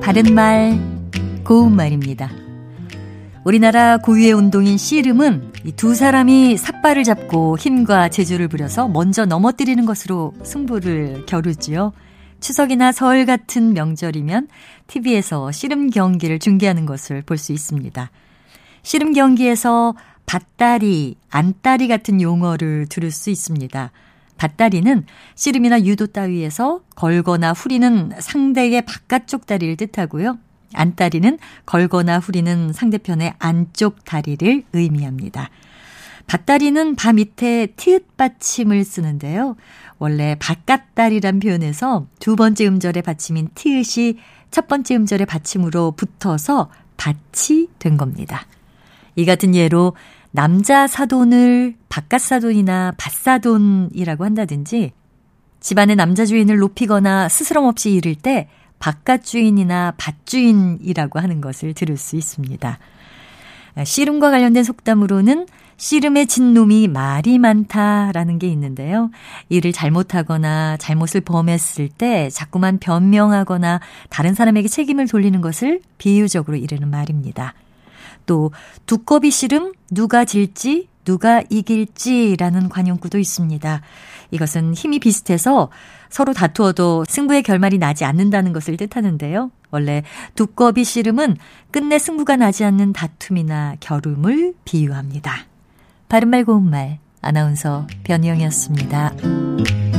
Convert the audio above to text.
바른말, 고운말입니다. 우리나라 고유의 운동인 씨름은 두 사람이 삿발을 잡고 힘과 재주를 부려서 먼저 넘어뜨리는 것으로 승부를 겨루지요. 추석이나 설 같은 명절이면 TV에서 씨름 경기를 중계하는 것을 볼 수 있습니다. 씨름 경기에서 밭다리, 안다리 같은 용어를 들을 수 있습니다. 밭다리는 씨름이나 유도 따위에서 걸거나 후리는 상대의 바깥쪽 다리를 뜻하고요. 안다리는 걸거나 후리는 상대편의 안쪽 다리를 의미합니다. 밭다리는 바 밑에 티읕 받침을 쓰는데요. 원래 바깥다리란 표현에서 두 번째 음절의 받침인 티읕이 첫 번째 음절의 받침으로 붙어서 밭이 된 겁니다. 이 같은 예로 남자 사돈을 바깥 사돈이나 밭사돈이라고 한다든지 집안의 남자 주인을 높이거나 스스럼 없이 이를 때 바깥 주인이나 밭 주인이라고 하는 것을 들을 수 있습니다. 씨름과 관련된 속담으로는 씨름의 진놈이 말이 많다라는 게 있는데요. 일을 잘못하거나 잘못을 범했을 때 자꾸만 변명하거나 다른 사람에게 책임을 돌리는 것을 비유적으로 이르는 말입니다. 또 두꺼비 씨름 누가 질지 누가 이길지라는 관용구도 있습니다. 이것은 힘이 비슷해서 서로 다투어도 승부의 결말이 나지 않는다는 것을 뜻하는데요. 원래 두꺼비 씨름은 끝내 승부가 나지 않는 다툼이나 겨rum을 비유합니다. 바른말 고운말 아나운서 변희영이었습니다.